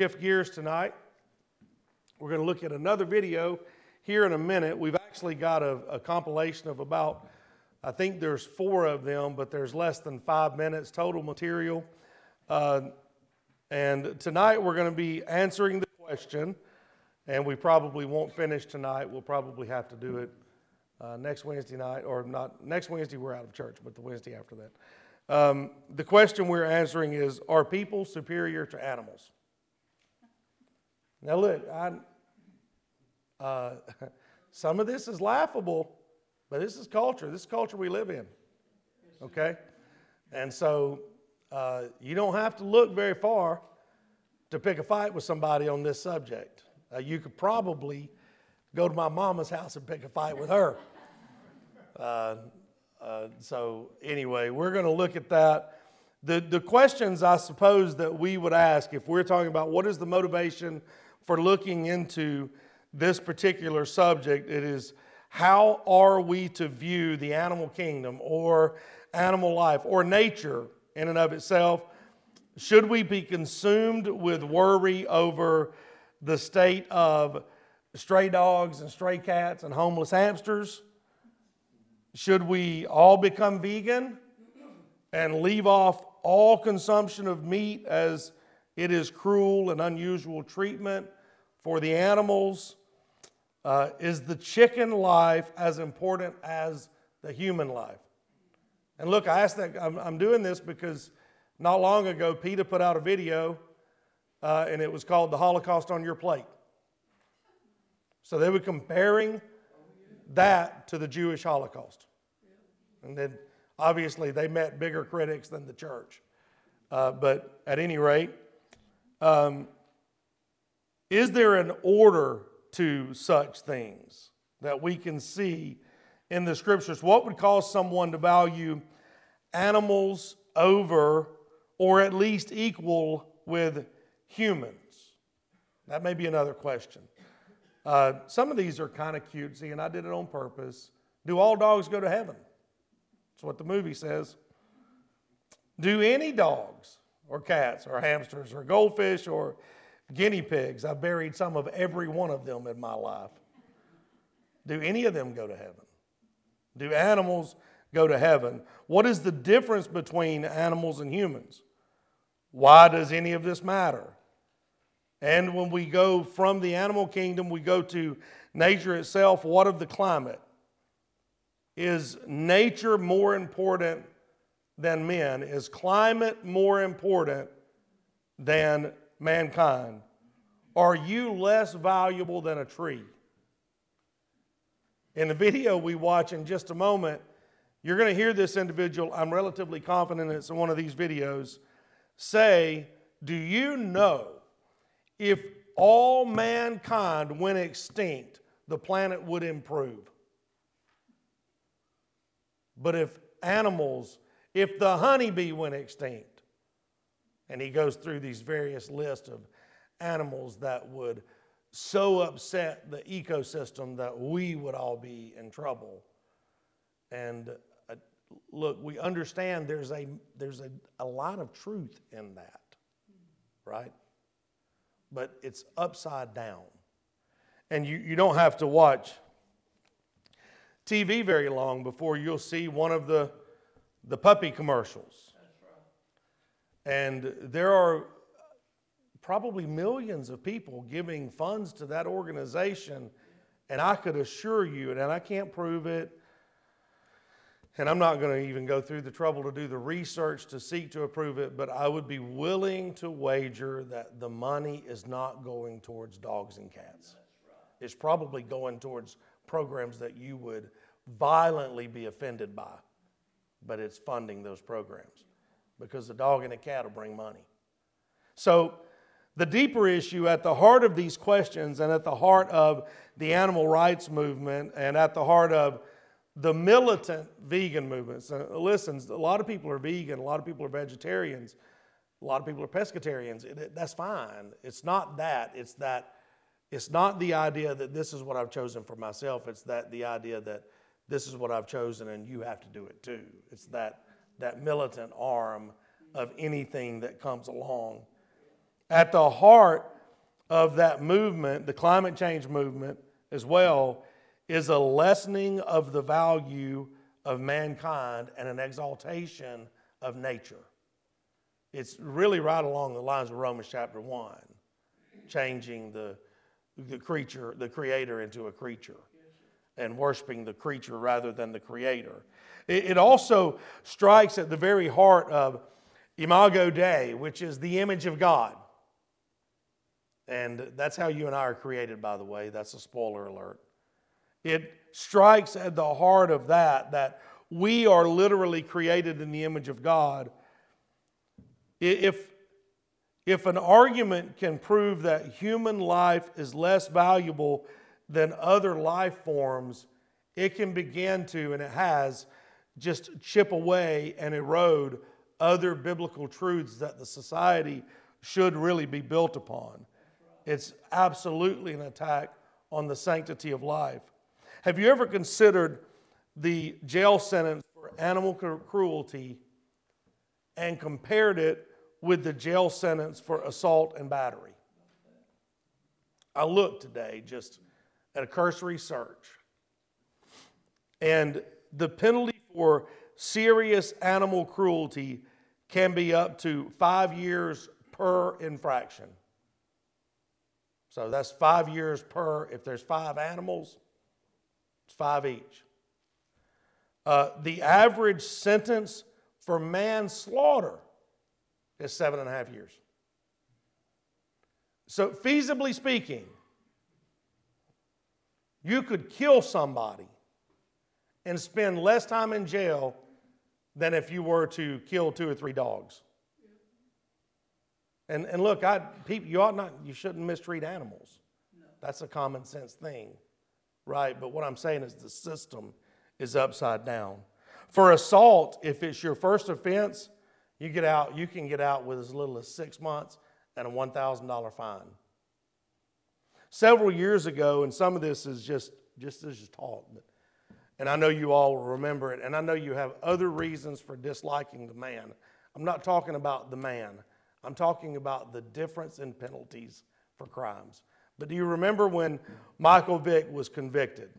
shift gears tonight. We're going to look at another video here in a minute. We've actually got a, a, compilation of about, I think there's four of them, but there's less than five minutes total material. Uh, and tonight we're going to be answering the question, and we probably won't finish tonight. We'll probably have to do it uh, next Wednesday night, or not next Wednesday, we're out of church, but the Wednesday after that. Um, the question we're answering is Are people superior to animals? Now, look, I, uh, some of this is laughable, but this is culture. This is culture we live in. Okay? And so uh, you don't have to look very far to pick a fight with somebody on this subject. Uh, you could probably go to my mama's house and pick a fight with her. Uh, uh, so, anyway, we're going to look at that. The, the questions I suppose that we would ask if we're talking about what is the motivation for looking into this particular subject, it is how are we to view the animal kingdom or animal life or nature in and of itself? Should we be consumed with worry over the state of stray dogs and stray cats and homeless hamsters? Should we all become vegan and leave off all consumption of meat as it is cruel and unusual treatment for the animals? Uh, is the chicken life as important as the human life? And look, I asked that, I'm, I'm doing this because not long ago, PETA put out a video uh, and it was called The Holocaust on Your Plate. So they were comparing that to the Jewish Holocaust. And then obviously they met bigger critics than the church. Uh, but at any rate, um, is there an order to such things that we can see in the scriptures? What would cause someone to value animals over or at least equal with humans? That may be another question. Uh, some of these are kind of cutesy, and I did it on purpose. Do all dogs go to heaven? That's what the movie says. Do any dogs or cats or hamsters or goldfish or guinea pigs, I've buried some of every one of them in my life. Do any of them go to heaven? Do animals go to heaven? What is the difference between animals and humans? Why does any of this matter? And when we go from the animal kingdom, we go to nature itself. What of the climate? Is nature more important than men? Is climate more important than mankind? Are you less valuable than a tree? In the video we watch in just a moment, you're going to hear this individual, I'm relatively confident it's in one of these videos, say, Do you know if all mankind went extinct, the planet would improve? But if animals, if the honeybee went extinct, and he goes through these various lists of animals that would so upset the ecosystem that we would all be in trouble. And uh, look, we understand there's a there's a, a lot of truth in that, right? But it's upside down. And you, you don't have to watch TV very long before you'll see one of the, the puppy commercials. And there are probably millions of people giving funds to that organization. And I could assure you, and I can't prove it, and I'm not going to even go through the trouble to do the research to seek to approve it, but I would be willing to wager that the money is not going towards dogs and cats. It's probably going towards programs that you would violently be offended by, but it's funding those programs because the dog and the cat will bring money. So, the deeper issue at the heart of these questions and at the heart of the animal rights movement and at the heart of the militant vegan movement. So listen, a lot of people are vegan, a lot of people are vegetarians, a lot of people are pescatarians. that's fine. It's not that. It's that. It's not the idea that this is what I've chosen for myself. It's that the idea that this is what I've chosen and you have to do it too. It's that that militant arm of anything that comes along At the heart of that movement, the climate change movement as well, is a lessening of the value of mankind and an exaltation of nature. It's really right along the lines of Romans chapter 1, changing the, the creature, the creator into a creature, and worshiping the creature rather than the creator. It, also strikes at the very heart of Imago Dei, which is the image of God. And that's how you and I are created, by the way. That's a spoiler alert. It strikes at the heart of that, that we are literally created in the image of God. If, if an argument can prove that human life is less valuable than other life forms, it can begin to, and it has, just chip away and erode other biblical truths that the society should really be built upon. It's absolutely an attack on the sanctity of life. Have you ever considered the jail sentence for animal cruelty and compared it with the jail sentence for assault and battery? I looked today just at a cursory search, and the penalty for serious animal cruelty can be up to five years per infraction. So that's five years per, if there's five animals, it's five each. Uh, the average sentence for manslaughter is seven and a half years. So, feasibly speaking, you could kill somebody and spend less time in jail than if you were to kill two or three dogs. And, and look, I, people, you ought not, you shouldn't mistreat animals. No. That's a common sense thing, right? But what I'm saying is the system is upside down. For assault, if it's your first offense, you get out, you can get out with as little as six months and a $1,000 fine. Several years ago, and some of this is just, just as talk, but, and I know you all remember it, and I know you have other reasons for disliking the man. I'm not talking about the man. I'm talking about the difference in penalties for crimes. But do you remember when Michael Vick was convicted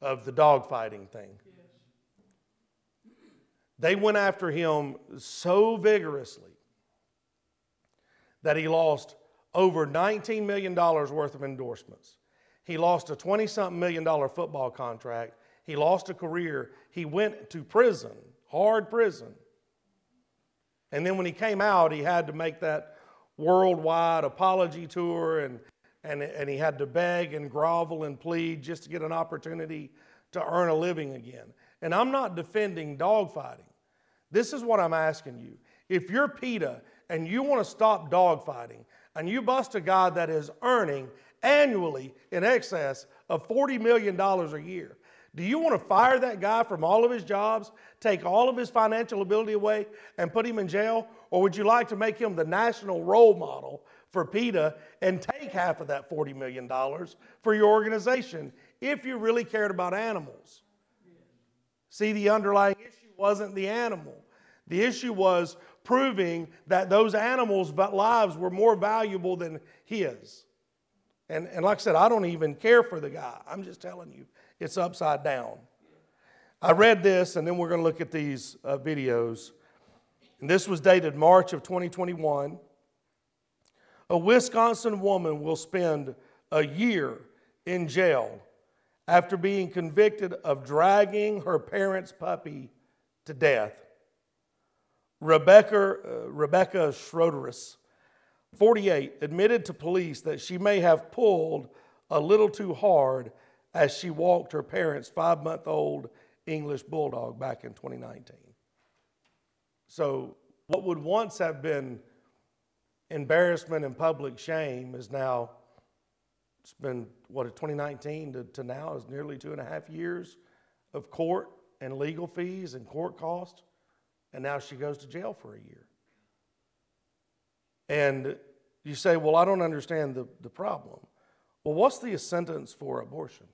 of the dogfighting thing? Yes. They went after him so vigorously that he lost over $19 million worth of endorsements. He lost a 20 something million dollar football contract. He lost a career. He went to prison, hard prison. And then when he came out, he had to make that worldwide apology tour and, and, and he had to beg and grovel and plead just to get an opportunity to earn a living again. And I'm not defending dogfighting. This is what I'm asking you. If you're PETA and you want to stop dogfighting and you bust a guy that is earning annually in excess of $40 million a year, do you want to fire that guy from all of his jobs, take all of his financial ability away, and put him in jail? Or would you like to make him the national role model for PETA and take half of that $40 million for your organization if you really cared about animals? See, the underlying issue wasn't the animal, the issue was proving that those animals' lives were more valuable than his. And, and like I said, I don't even care for the guy. I'm just telling you it's upside down. I read this, and then we're going to look at these uh, videos. And this was dated March of 2021. A Wisconsin woman will spend a year in jail after being convicted of dragging her parents' puppy to death. Rebecca, uh, Rebecca Schroederus, 48, admitted to police that she may have pulled a little too hard as she walked her parents' five month old English bulldog back in 2019. So, what would once have been embarrassment and public shame is now, it's been, what, 2019 to, to now is nearly two and a half years of court and legal fees and court costs. And now she goes to jail for a year. And you say, well, I don't understand the, the problem. Well, what's the sentence for abortion?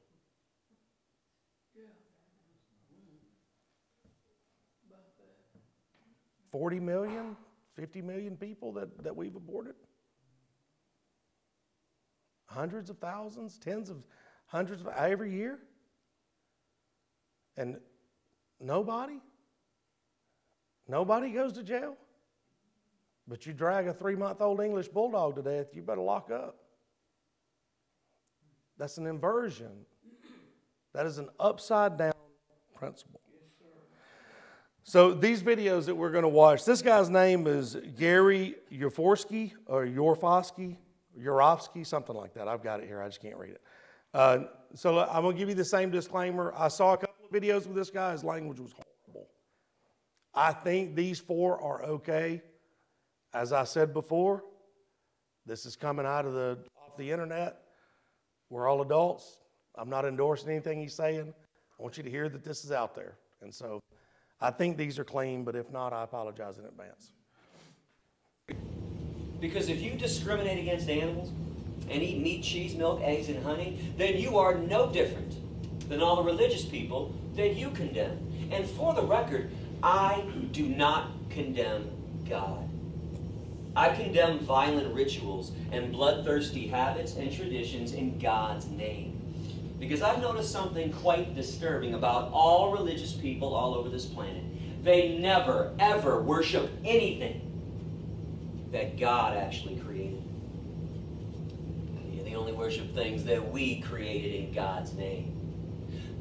40 million, 50 million people that, that we've aborted? hundreds of thousands, tens of hundreds of every year? And nobody? Nobody goes to jail? But you drag a three month old English bulldog to death, you better lock up. That's an inversion. That is an upside down principle. So these videos that we're going to watch, this guy's name is Gary Yourofsky or Yorfosky, Yorovsky, something like that. I've got it here. I just can't read it. Uh, so I'm going to give you the same disclaimer. I saw a couple of videos with this guy. His language was horrible. I think these four are okay. As I said before, this is coming out of the off the internet. We're all adults. I'm not endorsing anything he's saying. I want you to hear that this is out there. And so I think these are clean, but if not, I apologize in advance. Because if you discriminate against animals and eat meat, cheese, milk, eggs, and honey, then you are no different than all the religious people that you condemn. And for the record, I do not condemn God. I condemn violent rituals and bloodthirsty habits and traditions in God's name. Because I've noticed something quite disturbing about all religious people all over this planet. They never, ever worship anything that God actually created. They only worship things that we created in God's name.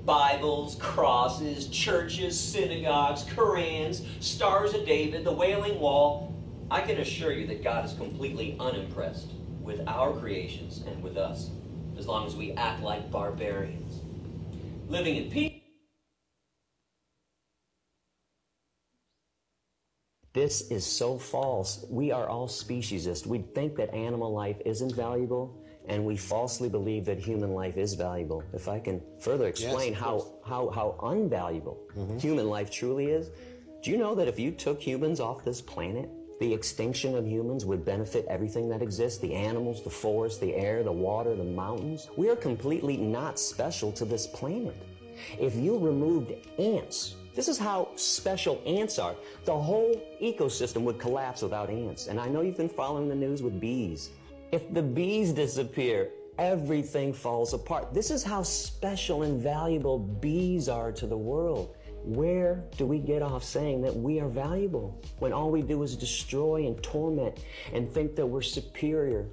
Bibles, crosses, churches, synagogues, Korans, Stars of David, the Wailing Wall. I can assure you that God is completely unimpressed with our creations and with us as long as we act like barbarians. Living in peace. This is so false. We are all speciesists. We think that animal life isn't valuable, and we falsely believe that human life is valuable. If I can further explain Yes, how, how, how unvaluable mm-hmm. human life truly is, do you know that if you took humans off this planet, the extinction of humans would benefit everything that exists the animals, the forest, the air, the water, the mountains? We are completely not special to this planet. If you removed ants, this is how special ants are. The whole ecosystem would collapse without ants. And I know you've been following the news with bees. If the bees disappear, everything falls apart. This is how special and valuable bees are to the world. Where do we get off saying that we are valuable when all we do is destroy and torment and think that we're superior?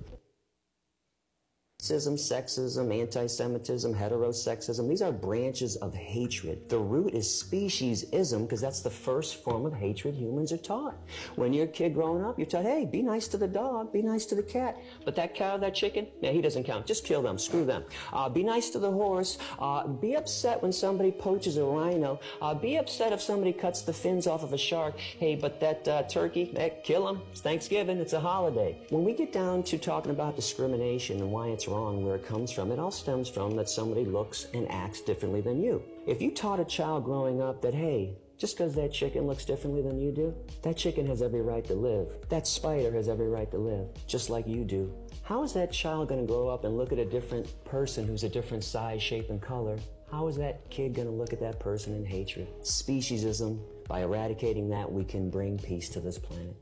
Sexism, anti-Semitism, heterosexism, these are branches of hatred. The root is speciesism because that's the first form of hatred humans are taught. When you're a kid growing up, you're taught, hey, be nice to the dog, be nice to the cat. But that cow, that chicken, yeah, he doesn't count. Just kill them, screw them. Uh, be nice to the horse. Uh, be upset when somebody poaches a rhino. Uh, be upset if somebody cuts the fins off of a shark. Hey, but that uh, turkey, eh, kill him. It's Thanksgiving, it's a holiday. When we get down to talking about discrimination and why it's wrong, where it comes from, it all stems from that somebody looks and acts differently than you. If you taught a child growing up that, hey, just because that chicken looks differently than you do, that chicken has every right to live. That spider has every right to live, just like you do. How is that child going to grow up and look at a different person who's a different size, shape, and color? How is that kid going to look at that person in hatred? Speciesism, by eradicating that, we can bring peace to this planet.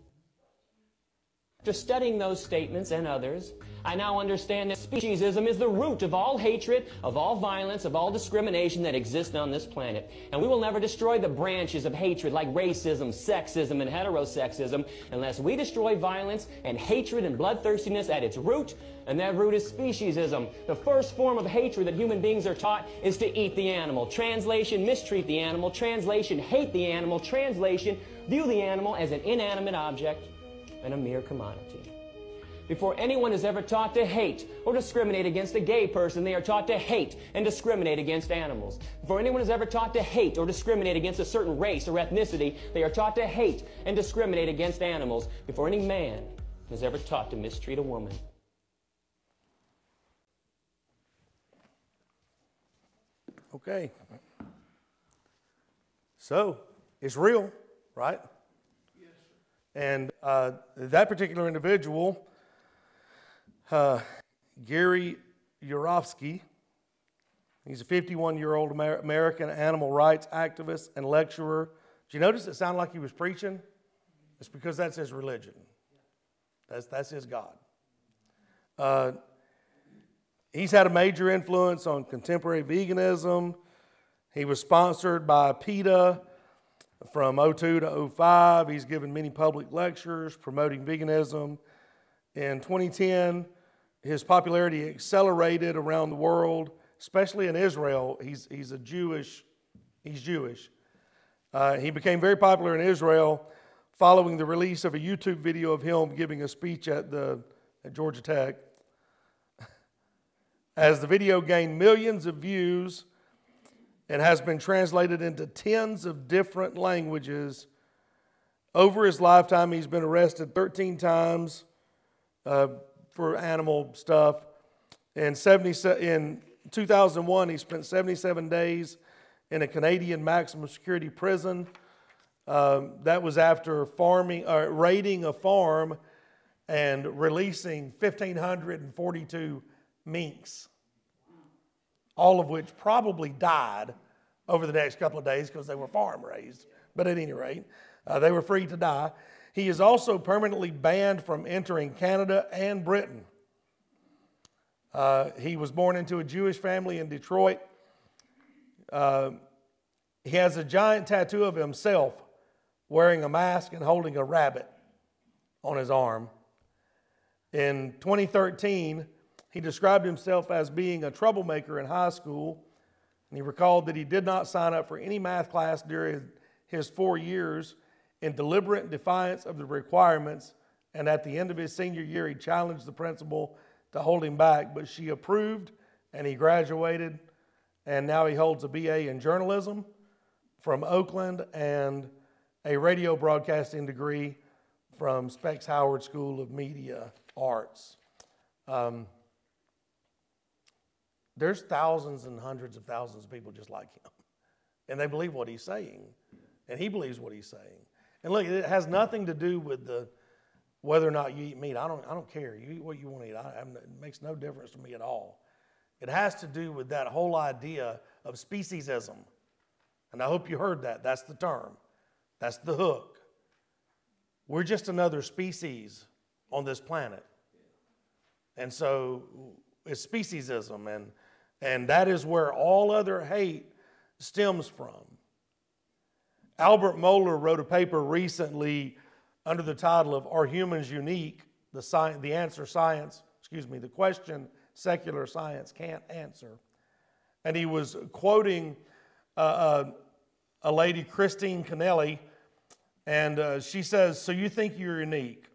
After studying those statements and others, I now understand that speciesism is the root of all hatred, of all violence, of all discrimination that exists on this planet. And we will never destroy the branches of hatred like racism, sexism, and heterosexism unless we destroy violence and hatred and bloodthirstiness at its root. And that root is speciesism. The first form of hatred that human beings are taught is to eat the animal. Translation, mistreat the animal. Translation, hate the animal. Translation, view the animal as an inanimate object and a mere commodity. Before anyone is ever taught to hate or discriminate against a gay person, they are taught to hate and discriminate against animals. Before anyone is ever taught to hate or discriminate against a certain race or ethnicity, they are taught to hate and discriminate against animals. Before any man is ever taught to mistreat a woman. Okay. So it's real, right? And uh, that particular individual, uh, Gary Yourofsky, he's a 51 year old Amer- American animal rights activist and lecturer. Did you notice it sounded like he was preaching? It's because that's his religion, that's, that's his God. Uh, He's had a major influence on contemporary veganism. He was sponsored by PETA from 02 to 05. He's given many public lectures promoting veganism. In 2010, his popularity accelerated around the world, especially in Israel. He's, he's a Jewish, he's Jewish. Uh, he became very popular in Israel following the release of a YouTube video of him giving a speech at, the, at Georgia Tech. As the video gained millions of views and has been translated into tens of different languages, over his lifetime, he's been arrested 13 times uh, for animal stuff. In, 70, in 2001, he spent 77 days in a Canadian maximum security prison. Um, that was after farming, uh, raiding a farm and releasing 1,542 minks, all of which probably died over the next couple of days because they were farm raised. But at any rate, uh, they were free to die. He is also permanently banned from entering Canada and Britain. Uh, he was born into a Jewish family in Detroit. Uh, he has a giant tattoo of himself wearing a mask and holding a rabbit on his arm. In 2013, he described himself as being a troublemaker in high school, and he recalled that he did not sign up for any math class during his four years in deliberate defiance of the requirements. And at the end of his senior year, he challenged the principal to hold him back, but she approved and he graduated. And now he holds a BA in journalism from Oakland and a radio broadcasting degree from Specs Howard School of Media Arts. Um, there's thousands and hundreds of thousands of people just like him, and they believe what he's saying, and he believes what he's saying. And look, it has nothing to do with the whether or not you eat meat. I don't, I don't care. You eat what you want to eat. I, it makes no difference to me at all. It has to do with that whole idea of speciesism. And I hope you heard that. That's the term, that's the hook. We're just another species on this planet. And so it's speciesism, and, and that is where all other hate stems from. Albert Mohler wrote a paper recently under the title of Are Humans Unique? The, sci- the answer science, excuse me, the question secular science can't answer. And he was quoting uh, uh, a lady, Christine Kenneally, and uh, she says, So you think you're unique?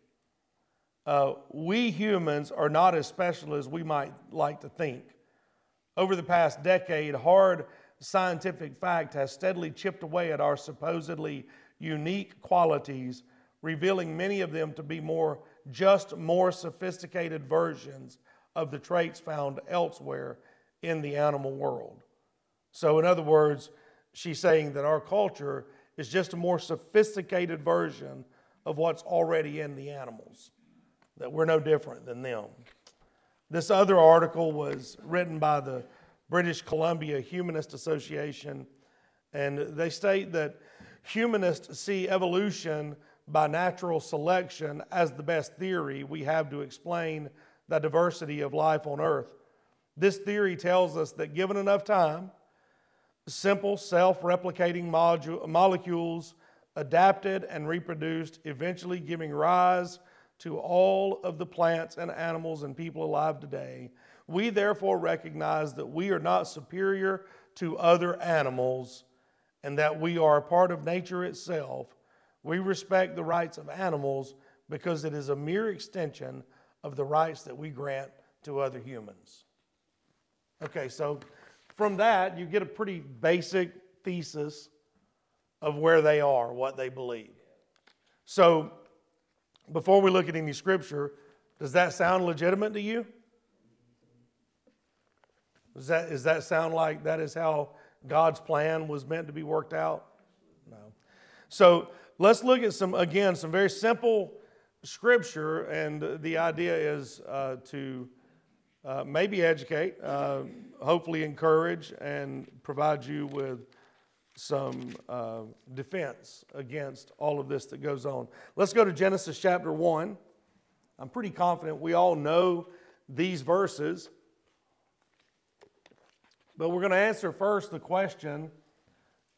Uh, we humans are not as special as we might like to think. Over the past decade, hard scientific fact has steadily chipped away at our supposedly unique qualities, revealing many of them to be more just more sophisticated versions of the traits found elsewhere in the animal world. So, in other words, she's saying that our culture is just a more sophisticated version of what's already in the animals, that we're no different than them. This other article was written by the British Columbia Humanist Association, and they state that humanists see evolution by natural selection as the best theory we have to explain the diversity of life on Earth. This theory tells us that given enough time, simple self replicating molecules adapted and reproduced, eventually giving rise to all of the plants and animals and people alive today. We therefore recognize that we are not superior to other animals and that we are a part of nature itself. We respect the rights of animals because it is a mere extension of the rights that we grant to other humans. Okay, so from that, you get a pretty basic thesis of where they are, what they believe. So, before we look at any scripture, does that sound legitimate to you? Does that, does that sound like that is how God's plan was meant to be worked out? No. So let's look at some, again, some very simple scripture, and the idea is uh, to uh, maybe educate, uh, hopefully encourage, and provide you with some uh, defense against all of this that goes on. Let's go to Genesis chapter 1. I'm pretty confident we all know these verses. But we're going to answer first the question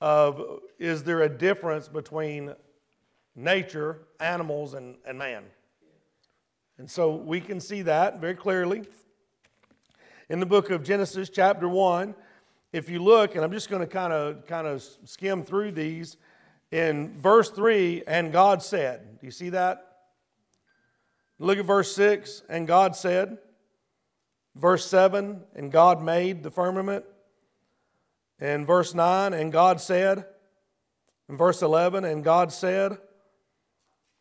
of is there a difference between nature, animals, and, and man? And so we can see that very clearly in the book of Genesis, chapter 1. If you look, and I'm just going to kind of kind of skim through these, in verse 3, and God said, Do you see that? Look at verse 6, and God said. Verse 7, and God made the firmament. And verse 9, and God said. And verse 11, and God said.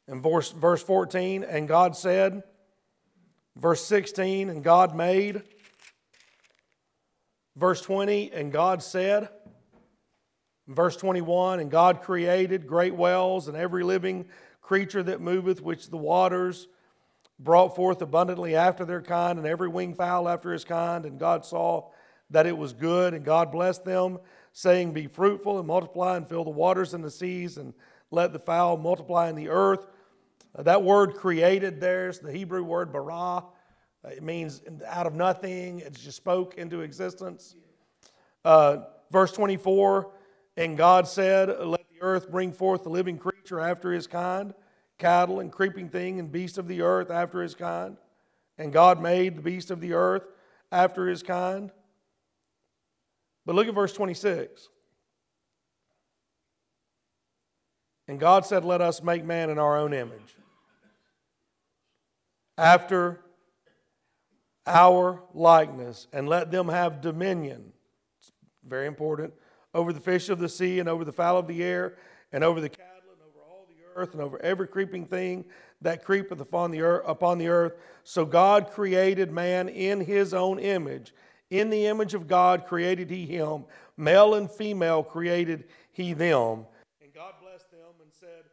And verse, verse 14, and God said. Verse 16, and God made. Verse 20, and God said. Verse 21, and God created great wells and every living creature that moveth, which the waters brought forth abundantly after their kind, and every winged fowl after his kind. And God saw that it was good, and God blessed them, saying, Be fruitful and multiply, and fill the waters and the seas, and let the fowl multiply in the earth. That word created there's the Hebrew word bara. Uh, it means out of nothing, it just spoke into existence. Uh, verse 24, and God said, Let the earth bring forth the living creature after his kind cattle and creeping thing and beast of the earth after his kind. And God made the beast of the earth after his kind. But look at verse 26. And God said, Let us make man in our own image, after our likeness, and let them have dominion. It's very important. Over the fish of the sea, and over the fowl of the air, and over the cattle and over all the earth and over every creeping thing that creepeth upon the earth, upon the earth. So God created man in his own image. In the image of God created he him. Male and female created he them. And God blessed them and said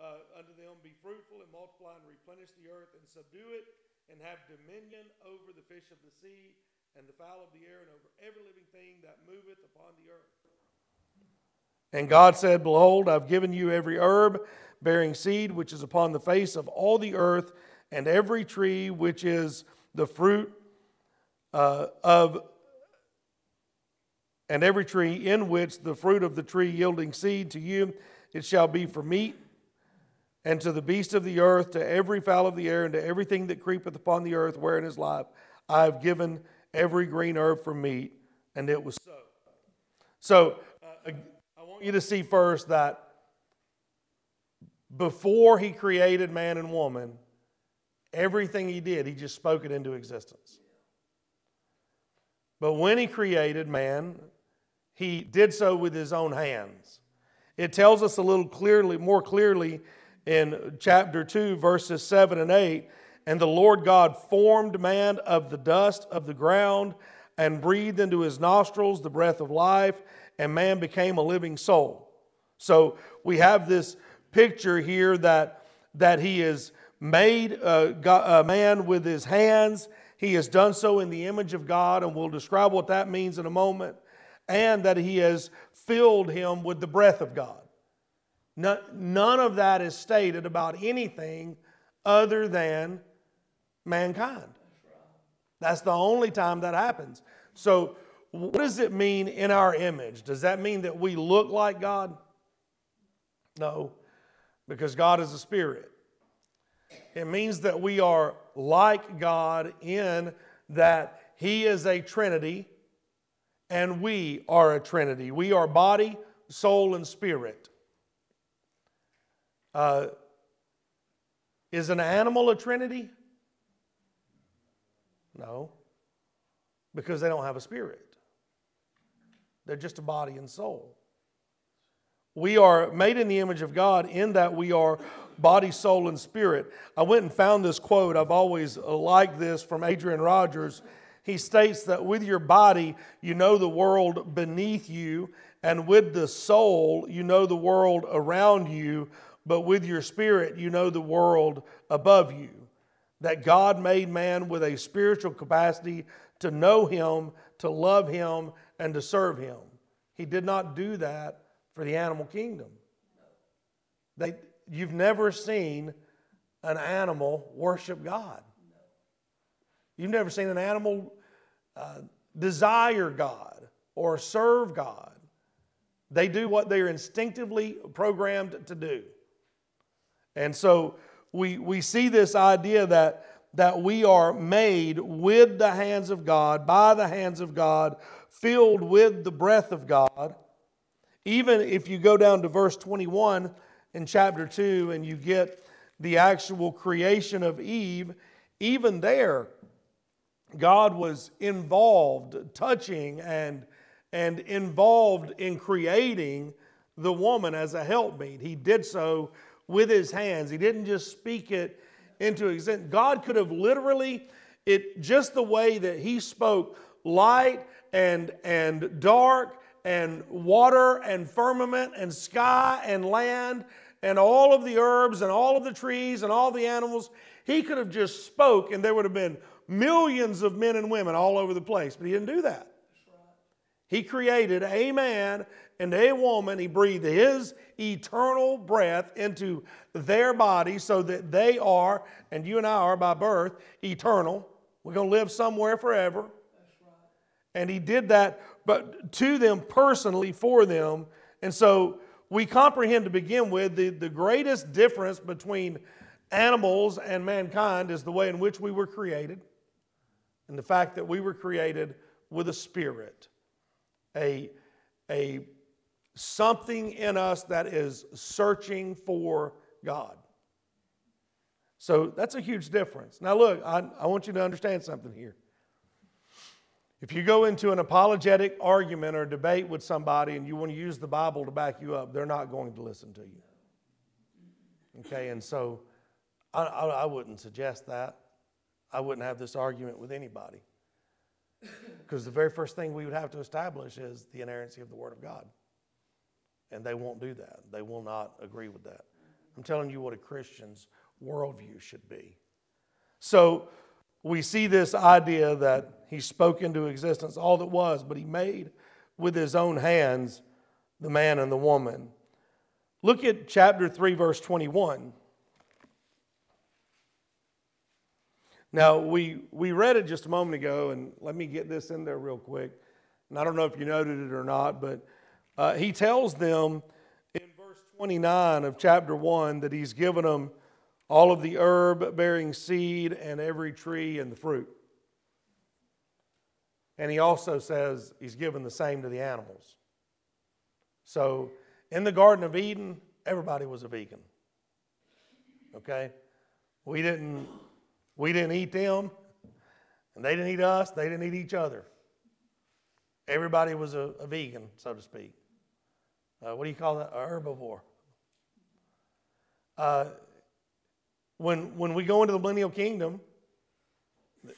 uh, unto them, Be fruitful and multiply and replenish the earth and subdue it and have dominion over the fish of the sea and the fowl of the air and over every living thing that moveth upon the earth. And God said, Behold, I've given you every herb bearing seed which is upon the face of all the earth, and every tree which is the fruit uh, of, and every tree in which the fruit of the tree yielding seed to you, it shall be for meat. And to the beast of the earth, to every fowl of the air, and to everything that creepeth upon the earth wherein is life, I have given every green herb for meat. And it was so. So, uh, I want you to see first that before he created man and woman, everything he did, he just spoke it into existence. But when he created man, he did so with his own hands. It tells us a little clearly, more clearly in chapter 2, verses 7 and 8. And the Lord God formed man of the dust of the ground and breathed into his nostrils the breath of life, and man became a living soul. So we have this picture here that, that he is made uh, a, a uh, man with his hands. He has done so in the image of God, and we'll describe what that means in a moment. And that he has filled him with the breath of God. None of that is stated about anything other than mankind. That's the only time that happens. So, what does it mean in our image? Does that mean that we look like God? No because God is a spirit. It means that we are like God in that He is a Trinity and we are a Trinity. We are body, soul, and spirit. Uh, is an animal a Trinity? No, because they don't have a spirit. They're just a body and soul. We are made in the image of God in that we are body, soul, and spirit. I went and found this quote. I've always liked this from Adrian Rogers. He states that with your body, you know the world beneath you, and with the soul, you know the world around you, but with your spirit, you know the world above you. That God made man with a spiritual capacity to know Him, to love Him, and to serve Him. He did not do that for the animal kingdom. They, you've never seen an animal worship God. You've never seen an animal uh, desire God. or serve God. They do what they're instinctively programmed to do. And so we, we see this idea that, that we are made with the hands of God, by the hands of God, filled with the breath of God. Even if you go down to verse 21 in chapter 2 and you get the actual creation of Eve, even there, God was involved, touching and, and involved in creating the woman as a helpmeet. He did so with his hands. He didn't just speak it into existence. God could have literally, it just the way that he spoke light and, and dark and water and firmament and sky and land and all of the herbs and all of the trees and all the animals. He could have just spoke and there would have been millions of men and women all over the place, but he didn't do that. He created a man and a woman. He breathed his eternal breath into their body so that they are, and you and I are by birth, eternal. We're going to live somewhere forever. And he did that, but to them personally, for them. And so we comprehend to begin with the, the greatest difference between animals and mankind is the way in which we were created and the fact that we were created with a spirit, a, a something in us that is searching for God. So that's a huge difference. Now, look, I, I want you to understand something here. If you go into an apologetic argument or debate with somebody and you want to use the Bible to back you up, they're not going to listen to you. Okay, and so I, I, I wouldn't suggest that. I wouldn't have this argument with anybody. Because the very first thing we would have to establish is the inerrancy of the Word of God. And they won't do that. They will not agree with that. I'm telling you what a Christian's worldview should be. So we see this idea that he spoke into existence all that was, but he made with his own hands the man and the woman. Look at chapter 3, verse 21. Now, we, we read it just a moment ago, and let me get this in there real quick. And I don't know if you noted it or not, but uh, he tells them in verse 29 of chapter 1 that he's given them all of the herb bearing seed and every tree and the fruit. And he also says he's given the same to the animals. So in the Garden of Eden, everybody was a vegan. Okay? We didn't, we didn't eat them, and they didn't eat us, they didn't eat each other. Everybody was a, a vegan, so to speak. Uh, what do you call that? A herbivore. Uh, when, when we go into the millennial kingdom,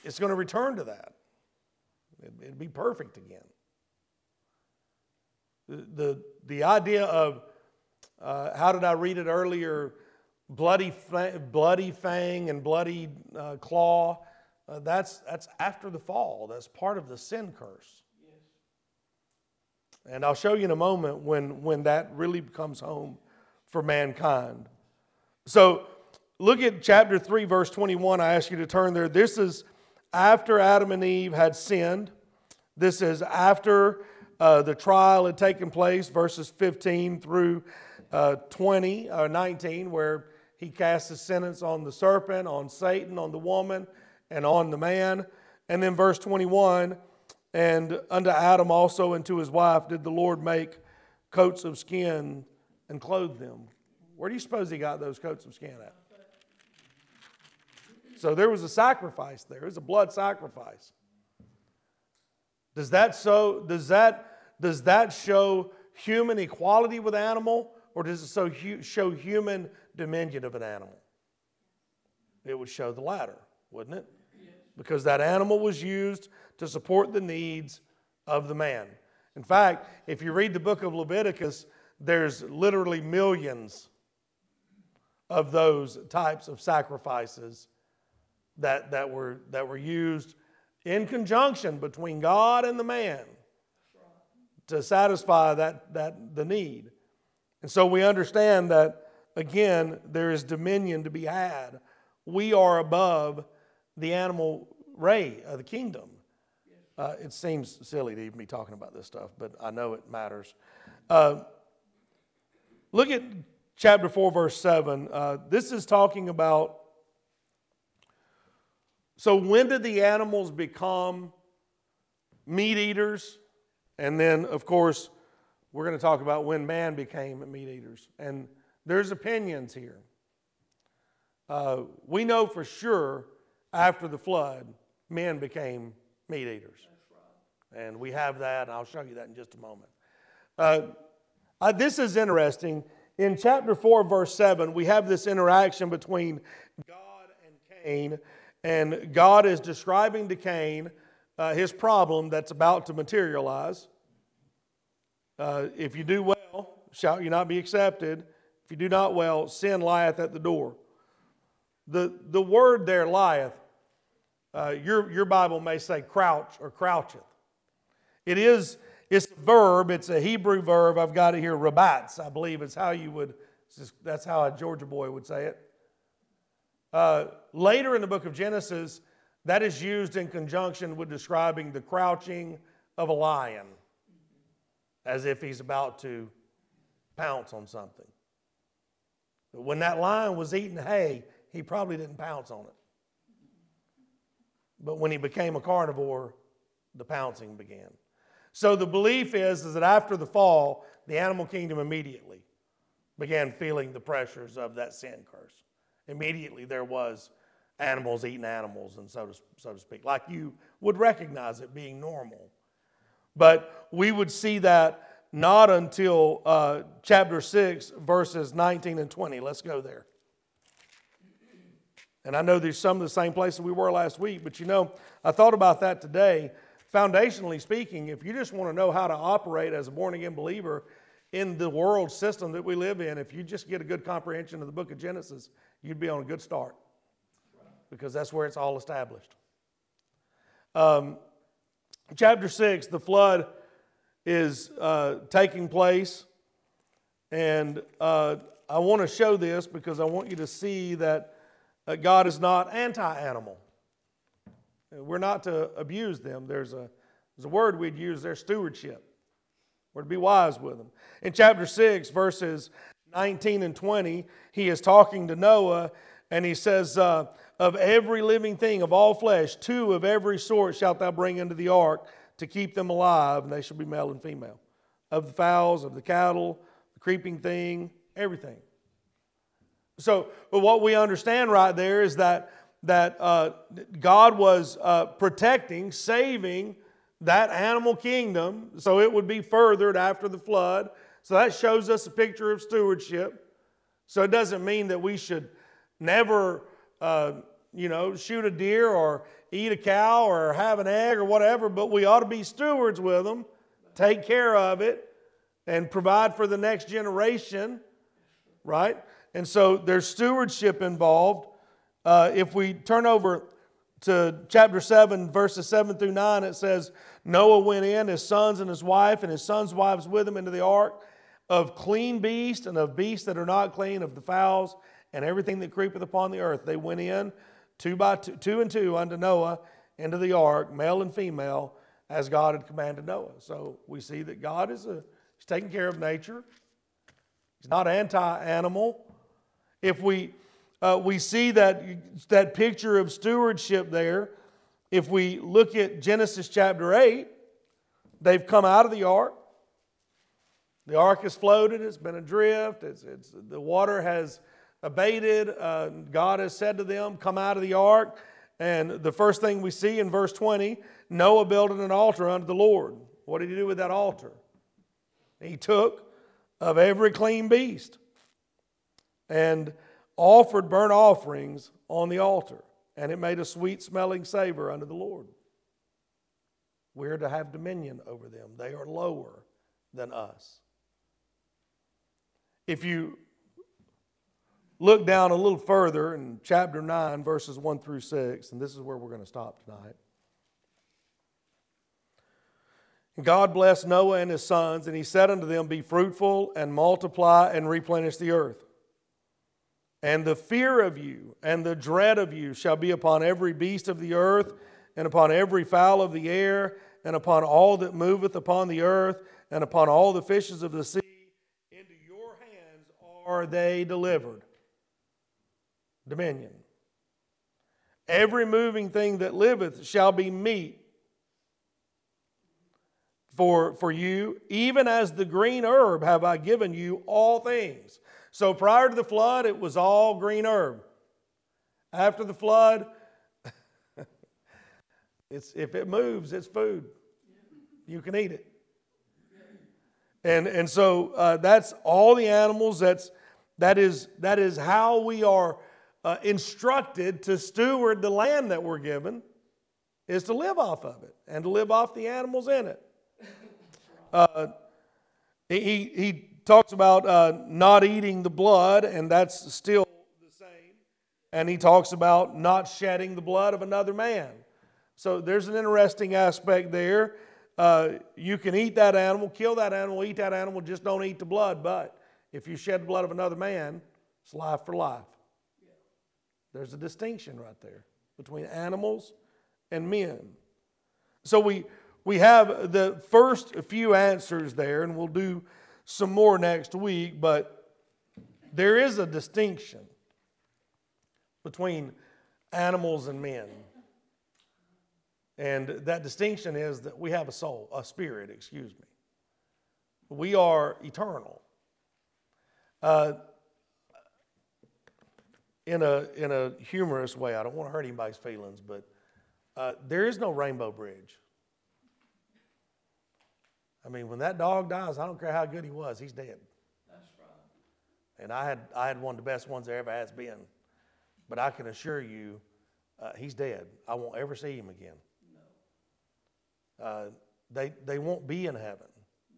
it's going to return to that. It, it'd be perfect again. The, the, the idea of, uh, how did I read it earlier? Bloody, bloody fang and bloody uh, claw. Uh, that's, that's after the fall. That's part of the sin curse. And I'll show you in a moment when, when that really comes home for mankind. So look at chapter 3, verse 21. I ask you to turn there. This is after Adam and Eve had sinned. This is after uh, the trial had taken place, verses 15 through uh, 20 or uh, 19, where he casts his sentence on the serpent, on Satan, on the woman, and on the man. And then verse 21 and unto Adam also and to his wife did the Lord make coats of skin and clothe them. Where do you suppose he got those coats of skin at? So there was a sacrifice there. It was a blood sacrifice. Does that so does that does that show human equality with animal or does it so show human dominion of an animal? It would show the latter, wouldn't it? Because that animal was used to support the needs of the man. In fact, if you read the book of Leviticus, there's literally millions of those types of sacrifices that, that, were, that were used in conjunction between God and the man to satisfy that, that, the need. And so we understand that, again, there is dominion to be had. We are above the animal ray of the kingdom. Uh, it seems silly to even be talking about this stuff, but I know it matters. Uh, look at chapter 4, verse 7. Uh, this is talking about. So, when did the animals become meat eaters? And then, of course, we're going to talk about when man became meat eaters. And there's opinions here. Uh, we know for sure after the flood, men became meat eaters. And we have that. and I'll show you that in just a moment. Uh, uh, this is interesting. In chapter 4, verse 7, we have this interaction between God and Cain. And God is describing to Cain uh, his problem that's about to materialize. Uh, if you do well, shall you not be accepted? If you do not well, sin lieth at the door. The, the word there, lieth, uh, your, your Bible may say crouch or croucheth. It is, it's a verb, it's a Hebrew verb. I've got it here, rabats, I believe is how you would, that's how a Georgia boy would say it. Uh, later in the book of Genesis, that is used in conjunction with describing the crouching of a lion, as if he's about to pounce on something. But when that lion was eating hay, he probably didn't pounce on it. But when he became a carnivore, the pouncing began. So the belief is, is that after the fall, the animal kingdom immediately began feeling the pressures of that sin curse. Immediately there was animals eating animals, and so to, so to speak, like you would recognize it being normal. But we would see that not until uh, chapter 6, verses 19 and 20. Let's go there. And I know there's some of the same places we were last week, but you know, I thought about that today. Foundationally speaking, if you just want to know how to operate as a born again believer in the world system that we live in, if you just get a good comprehension of the book of Genesis, you'd be on a good start because that's where it's all established. Um, chapter 6, the flood is uh, taking place. And uh, I want to show this because I want you to see that God is not anti animal. We're not to abuse them. There's a, there's a word we'd use their stewardship. We're to be wise with them. In chapter 6, verses 19 and 20, he is talking to Noah and he says, uh, Of every living thing of all flesh, two of every sort shalt thou bring into the ark to keep them alive, and they shall be male and female. Of the fowls, of the cattle, the creeping thing, everything. So, but what we understand right there is that, that uh, God was uh, protecting, saving that animal kingdom so it would be furthered after the flood. So that shows us a picture of stewardship. So it doesn't mean that we should never, uh, you know, shoot a deer or eat a cow or have an egg or whatever, but we ought to be stewards with them, take care of it, and provide for the next generation, right? And so there's stewardship involved. Uh, if we turn over to chapter 7, verses 7 through 9, it says, Noah went in, his sons and his wife, and his sons' wives with him into the ark of clean beasts and of beasts that are not clean, of the fowls and everything that creepeth upon the earth. They went in two by two, two and two unto Noah into the ark, male and female, as God had commanded Noah. So we see that God is a, he's taking care of nature. He's not anti-animal. If we uh, we see that that picture of stewardship there, if we look at Genesis chapter eight, they've come out of the ark. The ark has floated. It's been adrift. It's, it's the water has abated. Uh, God has said to them, Come out of the ark. And the first thing we see in verse 20 Noah built an altar unto the Lord. What did he do with that altar? He took of every clean beast and offered burnt offerings on the altar, and it made a sweet smelling savor unto the Lord. We're to have dominion over them, they are lower than us. If you look down a little further in chapter 9, verses 1 through 6, and this is where we're going to stop tonight. God blessed Noah and his sons, and he said unto them, Be fruitful and multiply and replenish the earth. And the fear of you and the dread of you shall be upon every beast of the earth, and upon every fowl of the air, and upon all that moveth upon the earth, and upon all the fishes of the sea. Into your hands are they delivered. Dominion. Every moving thing that liveth shall be meat for, for you, even as the green herb have I given you all things. So prior to the flood, it was all green herb. After the flood, it's, if it moves, it's food. You can eat it. And, and so uh, that's all the animals. That's, that, is, that is how we are uh, instructed to steward the land that we're given, is to live off of it and to live off the animals in it. Uh, he, he talks about uh, not eating the blood, and that's still the same. And he talks about not shedding the blood of another man. So there's an interesting aspect there. Uh, you can eat that animal, kill that animal, eat that animal, just don't eat the blood. But if you shed the blood of another man, it's life for life. There's a distinction right there between animals and men. So we, we have the first few answers there, and we'll do some more next week, but there is a distinction between animals and men. And that distinction is that we have a soul, a spirit, excuse me. We are eternal. Uh, in, a, in a humorous way, I don't want to hurt anybody's feelings, but uh, there is no rainbow bridge. I mean, when that dog dies, I don't care how good he was, he's dead. That's right. And I had, I had one of the best ones there ever has been. But I can assure you, uh, he's dead. I won't ever see him again. No. Uh, they, they won't be in heaven.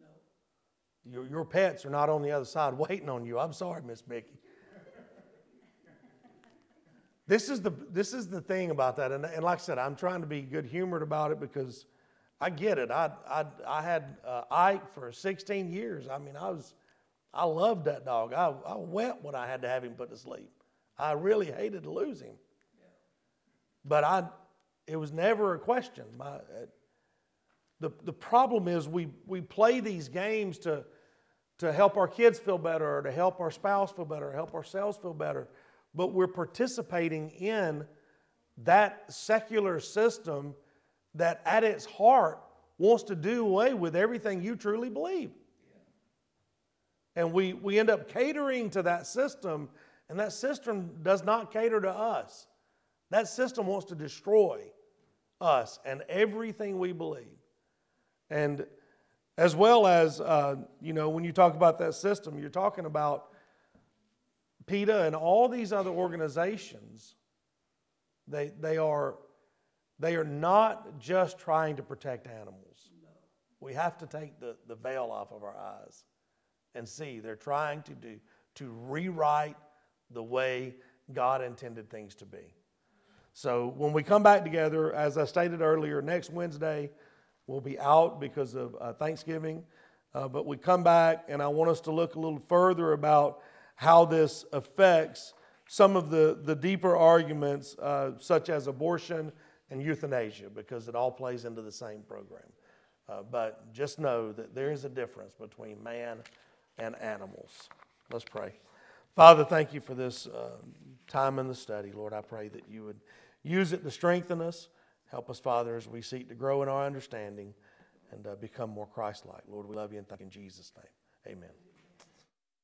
No. Your, your pets are not on the other side waiting on you. I'm sorry, Miss Mickey. this, is the, this is the thing about that. And, and like I said, I'm trying to be good humored about it because I get it. I, I, I had uh, Ike for 16 years. I mean, I was, I loved that dog. I, I wept when I had to have him put to sleep. I really hated to lose him. But I, it was never a question. My, uh, the, the problem is we, we play these games to, to help our kids feel better or to help our spouse feel better or help ourselves feel better. But we're participating in that secular system that at its heart wants to do away with everything you truly believe. And we, we end up catering to that system, and that system does not cater to us. That system wants to destroy us and everything we believe. And as well as, uh, you know, when you talk about that system, you're talking about PETA and all these other organizations. They, they are they are not just trying to protect animals. We have to take the, the veil off of our eyes and see they're trying to do to rewrite the way God intended things to be. So when we come back together, as I stated earlier, next Wednesday we'll be out because of uh, Thanksgiving. Uh, but we come back, and I want us to look a little further about how this affects some of the, the deeper arguments, uh, such as abortion and euthanasia because it all plays into the same program. Uh, but just know that there is a difference between man and animals. Let's pray. Father, thank you for this uh, time in the study. Lord, I pray that you would use it to strengthen us. Help us, Father, as we seek to grow in our understanding and uh, become more Christ like. Lord, we love you and thank you in Jesus' name. Amen.